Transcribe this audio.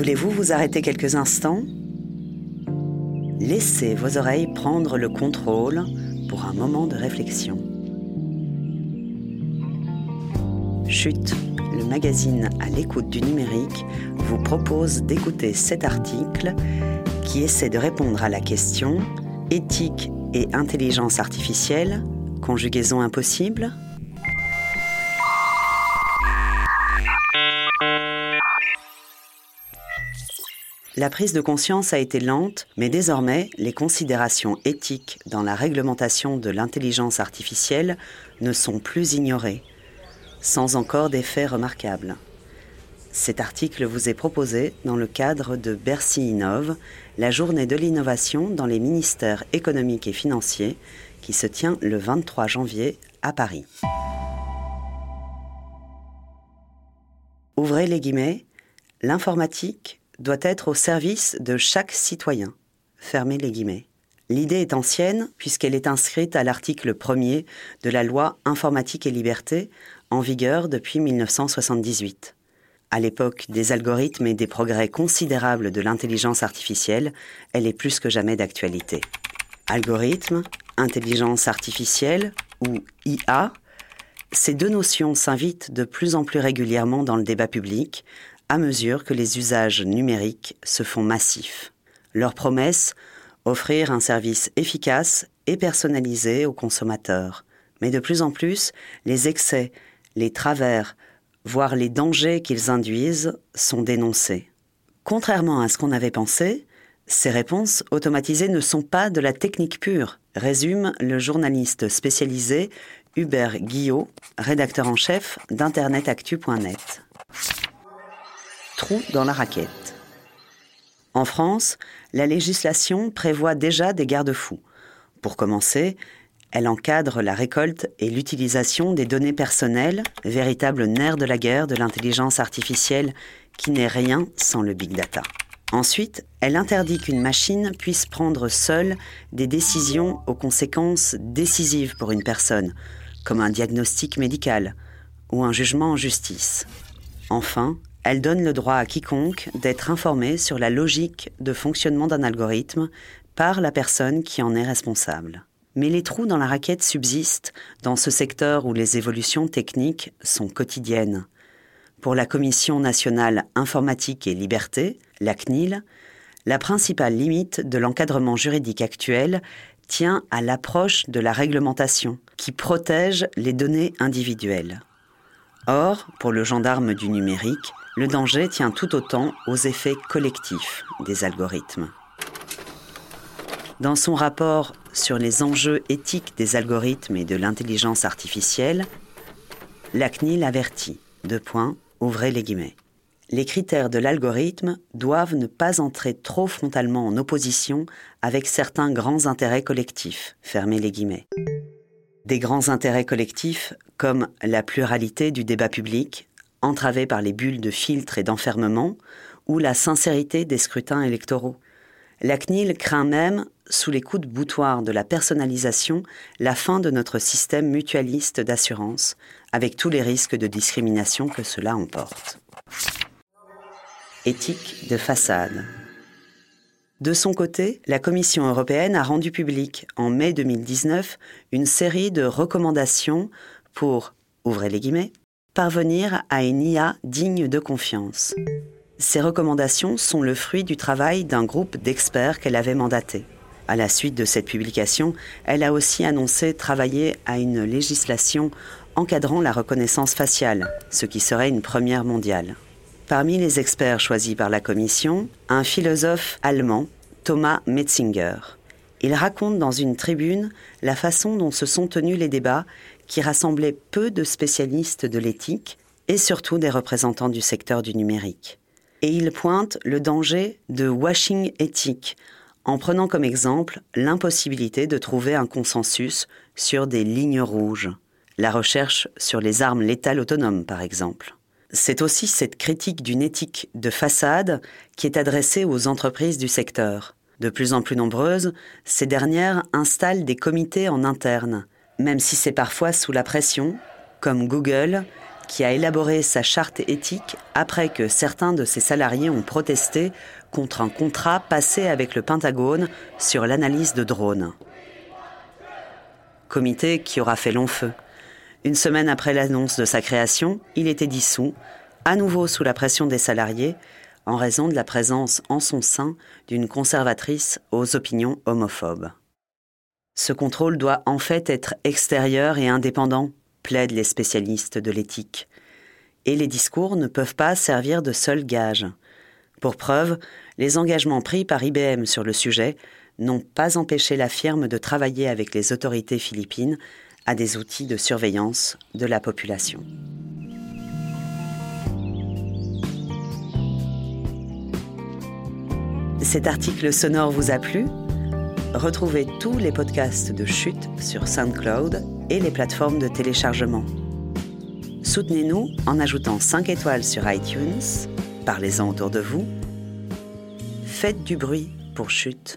Voulez-vous vous arrêter quelques instants? Laissez vos oreilles prendre le contrôle pour un moment de réflexion. Chute, le magazine à l'écoute du numérique, vous propose d'écouter cet article qui essaie de répondre à la question éthique et intelligence artificielle, conjugaison impossible? La prise de conscience a été lente, mais désormais, les considérations éthiques dans la réglementation de l'intelligence artificielle ne sont plus ignorées, sans encore d'effets remarquables. Cet article vous est proposé dans le cadre de Bercy Innove, la journée de l'innovation dans les ministères économiques et financiers, qui se tient le 23 janvier à Paris. Ouvrez les guillemets, l'informatique doit être au service de chaque citoyen. Fermez les guillemets. L'idée est ancienne puisqu'elle est inscrite à l'article 1er de la loi Informatique et Liberté en vigueur depuis 1978. À l'époque des algorithmes et des progrès considérables de l'intelligence artificielle, elle est plus que jamais d'actualité. Algorithme, intelligence artificielle ou IA, ces deux notions s'invitent de plus en plus régulièrement dans le débat public, à mesure que les usages numériques se font massifs. Leur promesse Offrir un service efficace et personnalisé aux consommateurs. Mais de plus en plus, les excès, les travers, voire les dangers qu'ils induisent sont dénoncés. Contrairement à ce qu'on avait pensé, ces réponses automatisées ne sont pas de la technique pure, résume le journaliste spécialisé Hubert Guillot, rédacteur en chef d'internetactu.net dans la raquette. En France, la législation prévoit déjà des garde-fous. Pour commencer, elle encadre la récolte et l'utilisation des données personnelles, véritable nerf de la guerre de l'intelligence artificielle qui n'est rien sans le big data. Ensuite, elle interdit qu'une machine puisse prendre seule des décisions aux conséquences décisives pour une personne, comme un diagnostic médical ou un jugement en justice. Enfin, elle donne le droit à quiconque d'être informé sur la logique de fonctionnement d'un algorithme par la personne qui en est responsable. Mais les trous dans la raquette subsistent dans ce secteur où les évolutions techniques sont quotidiennes. Pour la Commission nationale informatique et liberté, la CNIL, la principale limite de l'encadrement juridique actuel tient à l'approche de la réglementation, qui protège les données individuelles. Or, pour le gendarme du numérique, le danger tient tout autant aux effets collectifs des algorithmes. Dans son rapport sur les enjeux éthiques des algorithmes et de l'intelligence artificielle, la CNIL avertit, deux points, ouvrez les guillemets. Les critères de l'algorithme doivent ne pas entrer trop frontalement en opposition avec certains grands intérêts collectifs, fermez les guillemets. Des grands intérêts collectifs comme la pluralité du débat public, entravée par les bulles de filtre et d'enfermement, ou la sincérité des scrutins électoraux. La CNIL craint même, sous les coups de boutoir de la personnalisation, la fin de notre système mutualiste d'assurance, avec tous les risques de discrimination que cela emporte. Éthique de façade. De son côté, la Commission européenne a rendu public en mai 2019 une série de recommandations pour, ouvrez les guillemets, parvenir à une IA digne de confiance. Ces recommandations sont le fruit du travail d'un groupe d'experts qu'elle avait mandaté. À la suite de cette publication, elle a aussi annoncé travailler à une législation encadrant la reconnaissance faciale, ce qui serait une première mondiale. Parmi les experts choisis par la commission, un philosophe allemand, Thomas Metzinger. Il raconte dans une tribune la façon dont se sont tenus les débats qui rassemblaient peu de spécialistes de l'éthique et surtout des représentants du secteur du numérique. Et il pointe le danger de washing éthique en prenant comme exemple l'impossibilité de trouver un consensus sur des lignes rouges, la recherche sur les armes létales autonomes par exemple. C'est aussi cette critique d'une éthique de façade qui est adressée aux entreprises du secteur. De plus en plus nombreuses, ces dernières installent des comités en interne, même si c'est parfois sous la pression, comme Google, qui a élaboré sa charte éthique après que certains de ses salariés ont protesté contre un contrat passé avec le Pentagone sur l'analyse de drones. Comité qui aura fait long feu. Une semaine après l'annonce de sa création, il était dissous, à nouveau sous la pression des salariés, en raison de la présence en son sein d'une conservatrice aux opinions homophobes. Ce contrôle doit en fait être extérieur et indépendant, plaident les spécialistes de l'éthique. Et les discours ne peuvent pas servir de seul gage. Pour preuve, les engagements pris par IBM sur le sujet n'ont pas empêché la firme de travailler avec les autorités philippines à des outils de surveillance de la population. Cet article sonore vous a plu? Retrouvez tous les podcasts de Chute sur SoundCloud et les plateformes de téléchargement. Soutenez-nous en ajoutant 5 étoiles sur iTunes, parlez-en autour de vous, faites du bruit pour Chute.